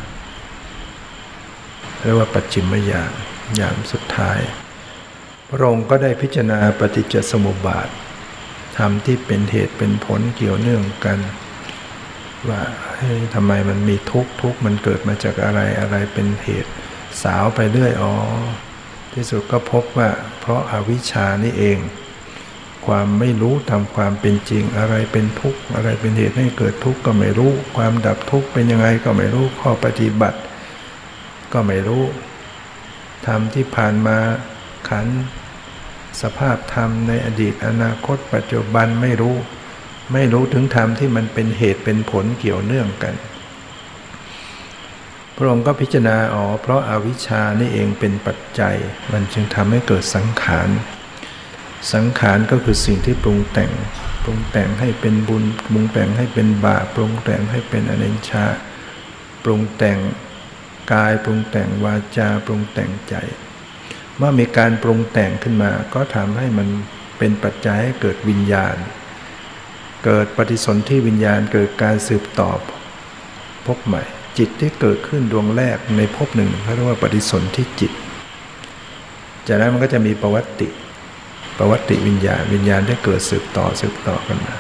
A: เรียกว่าปัจฉิมยามยามสุดท้าย พระองค์ก็ได้พิจารณาปฏิจจสมุปบาททำที่เป็นเหตุเป็นผลเกี่ยวเนื่องกัน ว่าทำไมมันมีทุกข์ทุกข์มันเกิดมาจากอะไรอะไรเป็นเหตุสาวไปเรื่อยอ๋อที่สุดก็พบว่า เพราะอาวิชชานี่เอง ความไม่รู้ทำความเป็นจริงอะไรเป็นทุกข์อะไรเป็นเหตุให้เกิดทุกข์ก็ไม่รู้ ความดับทุกข์เป็นยังไงก็ไม่รู้ข้อปฏิบัติ ก็ไม่รู้ธรรมที่ผ่านมาขัน สภาพธรรมในอดีตอนาคตปัจจุบันไม่รู้ ไม่รู้ถึงธรรมที่มันเป็นเหตุเป็นผลเกี่ยวเนื่องกัน พระองค์ก็พิจารณาอ๋อเพราะอาวิชชานี่เองเป็นปัจจัย มันจึงทำให้เกิดสังขาร สังขารก็คือสิ่งที่ปรุงแต่ง ปรุงแต่งให้เป็นบุญ ปรุงแต่งให้เป็นบาปปรุงแต่งให้เป็นอนิจชา ปรุงแต่งกายปรุงแต่งวาจาปรุงแต่งใจ เมื่อมีการปรุงแต่งขึ้นมา ก็ทำให้มันเป็นปัจจัยให้เกิดวิญญาณ เกิดปฏิสนธิวิญญาณเกิดการสืบตอบพบใหม่ จิตที่เกิดขึ้นดวงแรกในภพหนึ่งเขาเรียกว่าปฏิสนธิจิต จากนั้นมันก็จะมีประวัติประวัติวิญญาณวิญญาณได้เกิดสืบต่อสืบต่อกันมา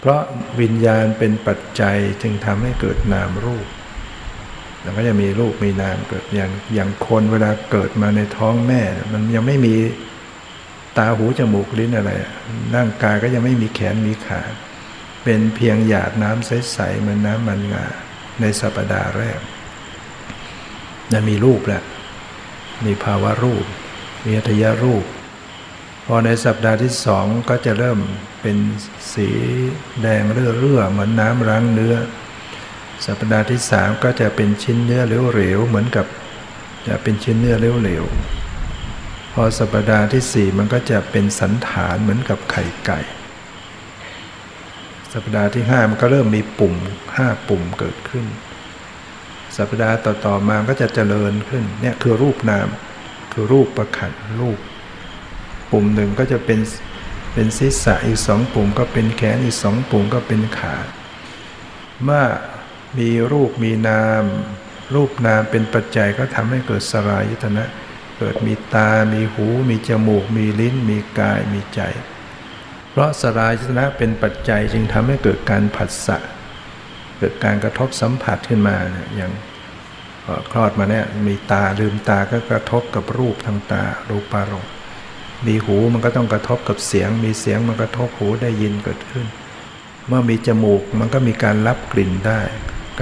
A: เพราะวิญญาณเป็นปัจจัยจึงทำให้เกิดนามรูป แล้วก็จะมีรูปมีนามเกิดอย่างอย่างคนเวลาเกิดมาในท้องแม่ มันยังไม่มีตาหูจมูกลิ้นอะไรร่างกายก็ยังไม่มีแขนมีขา เป็นเพียงหยาดน้ำใสๆเหมือนน้ำมันงาในสัปดาห์แรกจะมีรูปแหละมีภาวะรูป มีอัตยรูป พอในสัปดาห์ที่สองก็จะเริ่มเป็นสีแดงเรื่อๆเหมือนน้ำล้างเนื้อ สัปดาห์ที่สามก็จะเป็นชิ้นเนื้อเหลวๆเหมือนกับจะเป็นชิ้นเนื้อเหลวๆพอสัปดาห์ที่สี่มันก็จะเป็นสันฐานเหมือนกับไข่ไก่ สัปดาห์ที่ห้ามันก็เริ่มมีปุ่มห้าปุ่มเกิดขึ้น สัปดาห์ต่อๆมาก็จะเจริญขึ้นเนี่ยคือรูปนาม คือรูปประขันรูป ปุ่มหนึ่งก็จะเป็นเป็นศีรษะอีกสองปุ่มก็เป็นแขนอีกสองปุ่มก็เป็นขาเมื่อ มีรูปมีนาม รูปนามเป็นปัจจัยก็ทำให้เกิดสลายยตนะ เกิดมีตา มีหู มีจมูก มีลิ้น มีกาย มีใจ เพราะสลายตนะเป็นปัจจัยจึงทำให้เกิดการผัสสะ เกิดการกระทบสัมผัสขึ้นมาเนี่ยอย่างคลอดมาเนี่ยมีตาลืมตาก็กระทบกับรูปทางตารูปารมณ์มีหูมันก็ต้องกระทบกับเสียง มีเสียงมันกระทบหูได้ยินเกิดขึ้น เมื่อมีจมูกมันก็มีการรับกลิ่นได้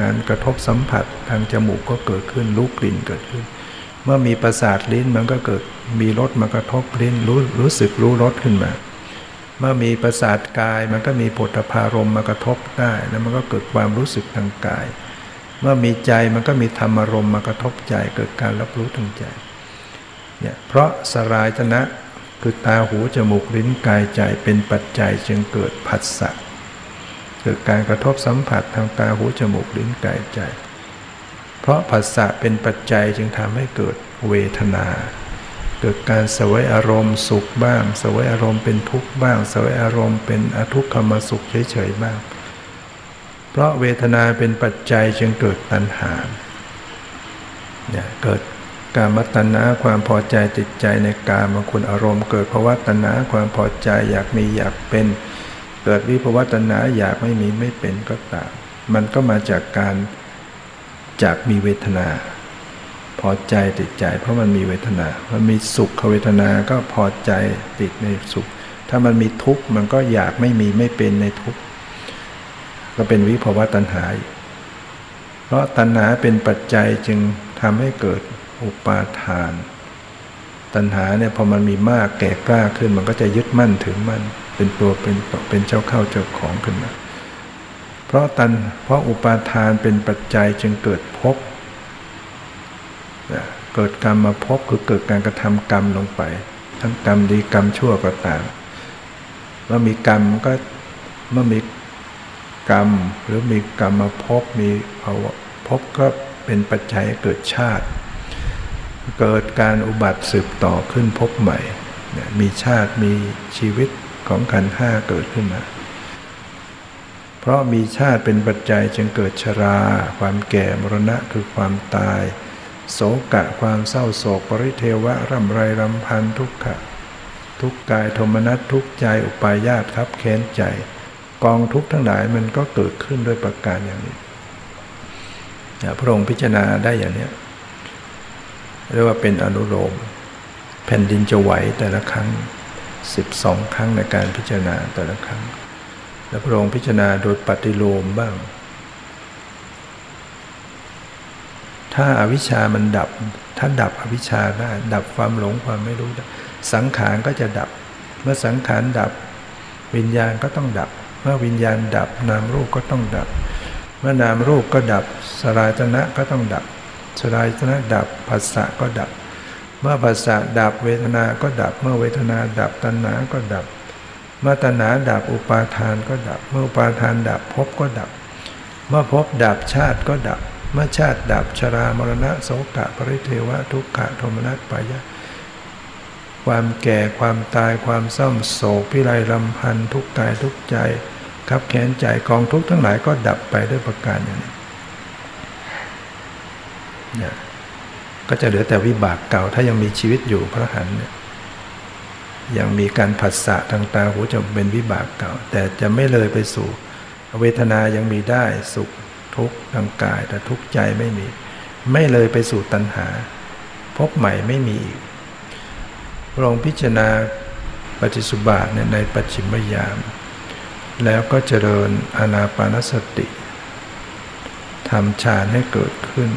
A: การกระทบสัมผัสทางจมูกก็เกิดขึ้นรู้กลิ่นเกิดขึ้น เมื่อมีประสาทลิ้นมันก็เกิดมีรสมากระทบลิ้นรู้รู้สึกรู้รสขึ้นมา เมื่อมีประสาทกายมันก็มีผลพารมมากระทบได้แล้วมันก็เกิดความรู้สึกทางกาย เมื่อมีใจมันก็มีธรรมารมมากระทบใจเกิดการรับรู้ทางใจเนี่ยเพราะสลายตนะคือตาหูจมูกลิ้นกายใจเป็นปัจจัยจึงเกิดผัสสะ เกิดการกระทบสัมผัสทางตาหูจมูกลิ้นกายใจ เพราะผัสสะเป็นปัจจัยจึงทำให้เกิดเวทนา เกิดการสวยอารมณ์สุขบ้าง สวยอารมณ์เป็นทุกข์บ้าง สวยอารมณ์เป็นอทุกขมสุขเฉยๆบ้าง เพราะเวทนาเป็นปัจจัยจึงเกิดตัณหาเนี่ยเกิดการมตัณหาความพอใจติดใจในกามบางคนอารมณ์ เกิดภาวะตัณหาความพอใจอยากมีอยากเป็น เกิดวิภาวะตัณหาอยากไม่มีไม่เป็นก็ตามมันก็มาจากการจากมีเวทนา พอใจติดใจ เพราะมันมีเวทนา มันมีสุขเวทนาก็พอใจติดในสุข ถ้ามันมีทุกข์มันก็อยากไม่มีไม่เป็นในทุกข์ก็เป็นวิภาวะตัณหา เพราะตัณหาเป็นปัจจัยจึงทำให้เกิดอุปาทาน ตัณหาเนี่ยพอมันมีมากแก่กล้าขึ้นมันก็จะยึดมั่นถือมั่น เป็นตัวเป็นเป็นเจ้าเข้าเจ้าของขึ้นมา เพราะตันเพราะอุปาทานเป็นปัจจัยจึงเกิดภพเกิดกรรมมาพบคือเกิดการกระทำกรรมลงไป ทั้งกรรมดีกรรมชั่วก็ตามเมื่อมีกรรมก็เมื่อมีกรรมหรือมีกรรมมาพบมีภาวะพบก็เป็นปัจจัยเกิดชาติ เกิดการอุบัติสืบต่อขึ้นพบใหม่ มีชาติมีชีวิต ของขันห้าเกิดขึ้นมา เพราะมีชาติเป็นปัจจัยจึงเกิดชรา ความแก่มรณะคือความตาย โศกะความเศร้าโศกปริเทวะร่ำไรรำพันทุกขะ ทุกกายโทมนัสทุกใจอุปายาตครับแค้นใจ กองทุกทั้งหลายมันก็เกิดขึ้นด้วยประการอย่างนี้พระองค์พิจารณาได้อย่างนี้เรียกว่าเป็นอนุโลม แผ่นดินจะไหวแต่ละครั้ง 12 ครั้งในการพิจารณาแต่ละครั้ง แล้วพระองค์พิจารณาโดยปฏิโลมบ้าง ถ้าอาวิชามันดับ ถ้าดับอวิชชาได้ ดับความหลงความไม่รู้ สังขารก็จะดับ เมื่อสังขารดับ วิญญาณก็ต้องดับ เมื่อวิญญาณดับ นามรูปก็ต้องดับ เมื่อนามรูปก็ดับ สลายตนะก็ต้องดับ สลายตนะดับภาษะก็ดับ เมื่อภาษะดับเวทนาก็ดับ เมื่อเวทนาดับตัณหาก็ดับ เมื่อตัณหาดับอุปาทานก็ดับ เมื่ออุปาทานดับภพก็ดับ เมื่อภพดับชาติก็ดับ เมื่อชาติดับชรามรณะโสกะปริเทวะทุกขะโทมนัสปายะความแก่ความตายความเศร้าโศกพิไรลำพันทุกกายทุกใจขับแขนใจกองทุกทั้งหลายก็ดับไปด้วยประการอย่างนี้เนี่ ก็จะเหลือแต่วิบากเก่า ถ้ายังมีชีวิตอยู่พระหันเนี่ยยังมีการผัสสะทางตาหูจะเป็นวิบากเก่า แต่จะไม่เลยไปสู่ เวทนายังมีได้สุขทุกข์ทางกาย แต่ทุกข์ใจไม่มี ไม่เลยไปสู่ตัณหา พบใหม่ไม่มีอีกลองพิจารณาปฏิสุบาทในปัจฉิมยาม แล้วก็เจริญอานาปานสติทำฌานให้เกิดขึ้น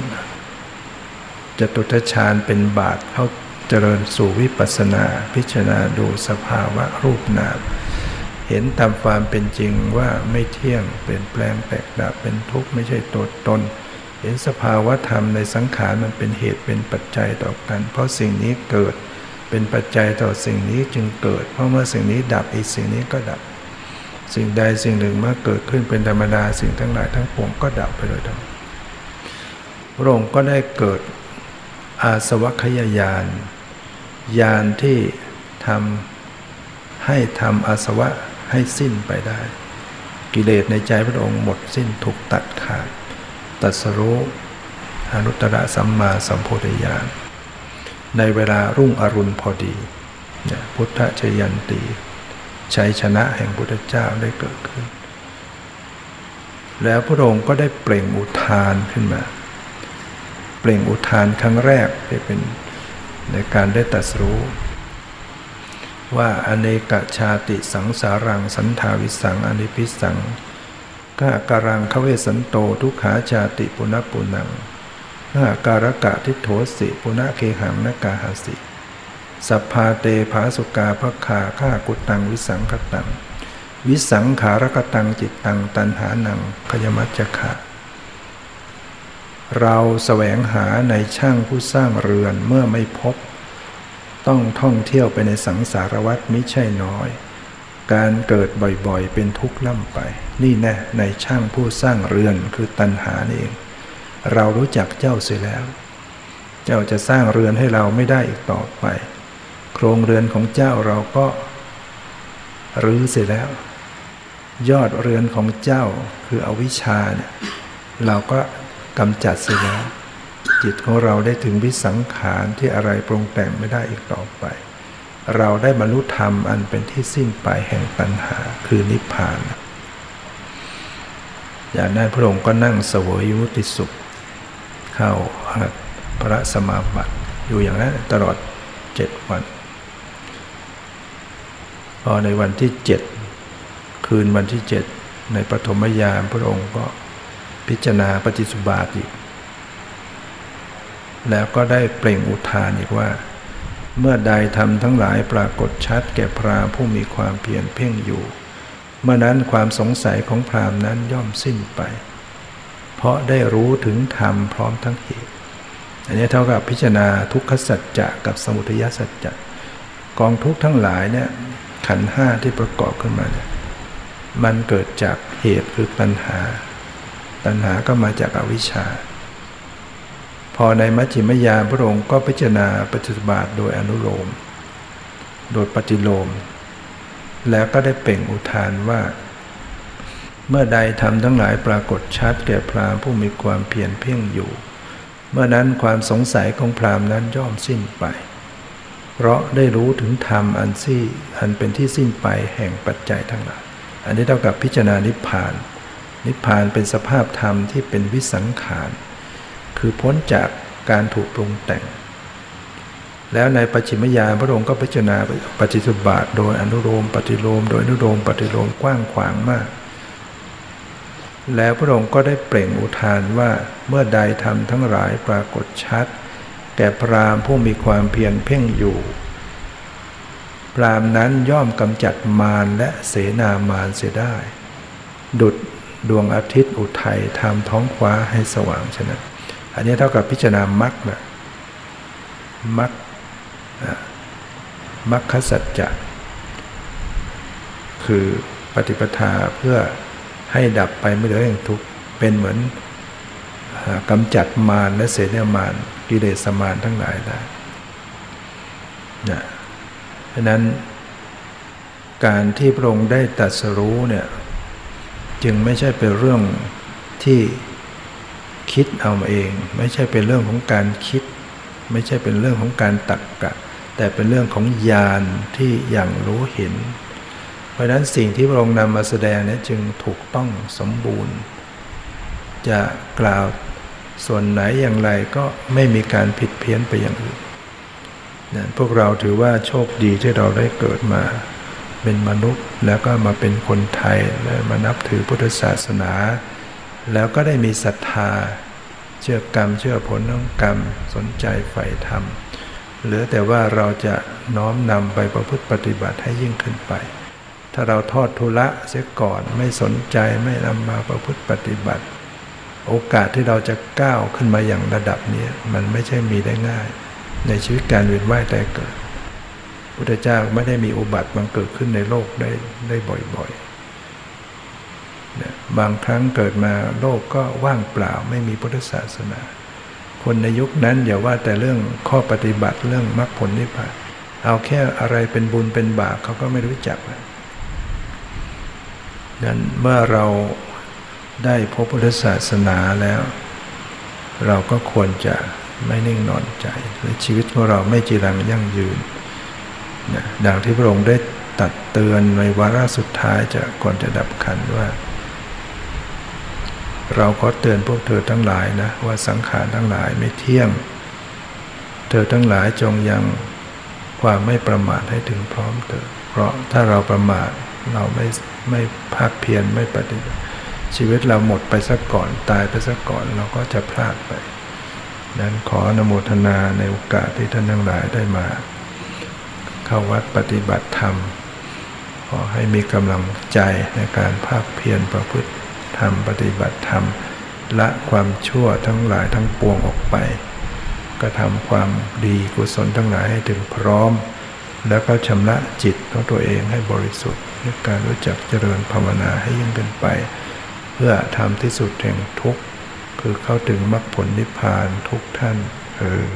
A: จตุตฌานเป็นบาทเข้าเจริญสู่วิปัสสนา พิจารณาดูสภาวะรูปนาม เห็นตามความเป็นจริงว่าไม่เที่ยงเปลี่ยนแปลงแตกดับเป็นทุกข์ไม่ใช่ตัวตน เห็นสภาวะธรรมในสังขารมันเป็นเหตุเป็นปัจจัยต่อกัน เพราะสิ่งนี้เกิดเป็นปัจจัยต่อสิ่งนี้จึงเกิด เพราะเมื่อสิ่งนี้ดับอีกสิ่งนี้ก็ดับ สิ่งใดสิ่งหนึ่งเมื่อเกิดขึ้นเป็นธรรมดาสิ่งทั้งหลายทั้งปวงก็ดับไปโดยทั้งพระองค์ก็ได้เกิด อาสวัคยายานยานที่ทำให้ทำอาสวะให้สิ้นไปได้ กิเลสในใจพระองค์หมดสิ้นถูกตัดขาด ตัสรู้อนุตตรสัมมาสัมโพธิญาณในเวลารุ่งอรุณพอดี พุทธชยันตีชัยชนะแห่งพุทธเจ้าได้เกิดขึ้น แล้วพระองค์ก็ได้เปล่งอุทานขึ้นมา ล่งอุทานครั้งแรกที่เป็นในการได้ตัดรู้ ว่าอเนกชาติสังสารังสันทาวิสังอนิพิสังก้าการังขเวสันโตทุกขาชาติปุณปุนังก้าการกะทิโถสิปุณเคหังนกาหาสิสัพพาเตภาสุกาภคาข้ากุตังวิสังขตัง วิสังขารกตังจิตตังตันหานังขยมัจจคะ เราแสวงหาในช่างผู้สร้างเรือนเมื่อไม่พบ ต้องท่องเที่ยวไปในสังสารวัฏมิใช่น้อย การเกิดบ่อยๆ เป็นทุกข์ล่ำไป นี่แน่ในช่างผู้สร้างเรือนคือตันหานี่เอง เรารู้จักเจ้าเสียแล้ว เจ้าจะสร้างเรือนให้เราไม่ได้อีกต่อไป โครงเรือนของเจ้าเราก็รื้อเสร็จแล้ว ยอดเรือนของเจ้าคืออวิชชาเนี่ยเราก็ กำจัดเสร็จแล้วจิตของเราได้ถึงวิสังขารที่อะไรปรุงแต่งไม่ได้อีกต่อไป เราได้บรรลุธรรมอันเป็นที่สิ้นไปแห่งปัญหาคือนิพพาน อย่างนั้นพระองค์ก็นั่งเสวยยุติสุข เข้าพระสมาบัติอยู่อย่างนั้นตลอดเจ็ดวัน พอในวันที่เจ็ดคืนวันที่เจ็ดในปฐมยามพระองค์ก็ พิจารณาปฏิสุบาทอีก แล้วก็ได้เปล่งอุทานอีกว่า เมื่อใดทำทั้งหลายปรากฏชัดแก่พราหมณ์ผู้มีความเพียรเพ่งอยู่ เมื่อนั้นความสงสัยของพราหมณ์นั้นย่อมสิ้นไป เพราะได้รู้ถึงธรรมพร้อมทั้งเหตุอันนี้เท่ากับพิจารณาทุกขสัจจะกับสมุทัยสัจจะกองทุกทั้งหลายเนี่ยขันห้าที่ประกอบขึ้นมาเนี่ยมันเกิดจากเหตุคือตัณหา ตัณหาก็มาจากอาวิชชา พอในมัจจิมยาพระองค์ก็พิจารณาปฏิบัติโดยอนุโลม โดยปฏิโลม แล้วก็ได้เป่งอุทานว่า เมื่อใดทำทั้งหลายปรากฏชัดแก่พรามผู้มีความเพียรเพ่งอยู่ เมื่อนั้นความสงสัยของพรามนั้นย่อมสิ้นไปเพราะได้รู้ถึงธรรมอันซี่อันเป็นที่สิ้นไปแห่งปัจจัยทั้งหลาย อันนี้เท่ากับพิจารณานิพพาน นิพพานเป็นสภาพธรรมที่เป็นวิสังขารคือพ้นจากการถูกปรุงแต่ง แล้วในปัจฉิมยามพระองค์ก็พิจารณาปฏิสุบาทโดยอนุโลมปฏิโลมโดยอนุโลมปฏิโลมกว้างขวางมาก แล้วพระองค์ก็ได้เปล่งอุทานว่าเมื่อใดทำทั้งหลายปรากฏชัด แก่พรามผู้มีความเพียรเพ่งอยู่ พรามนั้นย่อมกำจัดมารและเสนามารเสียได้ ดุด ดวงอาทิตย์อุทัยทำท้องฟ้าให้สว่างฉะนั้นอันนี้เท่ากับพิจารณามัคนะมัคมัคคสัจจะคือปฏิปทาเพื่อให้ดับไปไม่เหลืออย่งทุกเป็นเหมือนกำจัดมารและเสนามารกิเลสมารทั้งหลายได้นะฉะนั้นการที่พระองค์ได้ตัดสรู้เนี่ย จึงไม่ใช่เป็นเรื่องที่คิดเอาเอง ไม่ใช่เป็นเรื่องของการคิด ไม่ใช่เป็นเรื่องของการตักกะ แต่เป็นเรื่องของญาณที่อย่างรู้เห็น เพราะนั้นสิ่งที่พระองค์นำมาแสดงนี้จึงถูกต้องสมบูรณ์ จะกล่าวส่วนไหนอย่างไรก็ไม่มีการผิดเพี้ยนไปอย่างอื่นนะพวกเราถือว่าโชคดีที่เราได้เกิดมา เป็นมนุษย์ แล้วก็มาเป็นคนไทยและมานับถือพุทธศาสนา แล้วก็ได้มีศรัทธา เชื่อกรรม เชื่อผลของกรรมสนใจใฝ่ธรรมเหลือแต่ว่าเราจะน้อมนำไปประพฤติปฏิบัติให้ยิ่งขึ้นไป ถ้าเราทอดทุละเสียก่อนไม่สนใจไม่นำมาประพฤติปฏิบัติ โอกาสที่เราจะก้าวขึ้นมาอย่างระดับนี้ มันไม่ใช่มีได้ง่าย ในชีวิตการเวียนว่ายแต่เกิด พุทธเจ้าไม่ได้มีอุบัติบังเกิดขึ้นในโลกได้ได้บ่อยๆบางครั้งเกิดมาโลกก็ว่างเปล่าไม่มีพุทธศาสนา คนในยุคนั้นอย่าว่าแต่เรื่องข้อปฏิบัติเรื่องมรรคผลนิพพานเอาแค่อะไรเป็นบุญเป็นบาปเขาก็ไม่รู้จักดังนั้นเมื่อเราได้พบพุทธศาสนาแล้ว เราก็ควรจะไม่นิ่งนอนใจหรือชีวิตของเราไม่จีรังยั่งยืน ดังที่พระองค์ได้ตัดเตือนในวาระสุดท้ายจะก่อนจะดับขันว่า เราขอเตือนพวกเธอทั้งหลายนะว่าสังขารทั้งหลายไม่เที่ยง เธอทั้งหลายจงยังความไม่ประมาทให้ถึงพร้อมเถิดเพราะถ้าเราประมาทเราไม่ไม่ภาคเพียรไม่ปฏิบัติชีวิตเราหมดไปซะก่อนตายไปซะก่อนเราก็จะพลาดไป นั้นขออนุโมทนาในโอกาสที่ท่านทั้งหลายได้มา เข้าวัดปฏิบัติธรรม ขอให้มีกำลังใจในการภาคเพียรประพฤติธรรมปฏิบัติธรรม ละความชั่วทั้งหลายทั้งปวงออกไปกระทำความดีกุศลทั้งหลายให้ถึงพร้อม แล้วก็ชำระจิตของตัวเองให้บริสุทธิ์ด้วยการรู้จักเจริญภาวนาให้ยิ่งขึ้นไป เพื่อทำที่สุดแห่งทุกข์คือเข้าถึงมรรคผลนิพพานทุกท่านเออ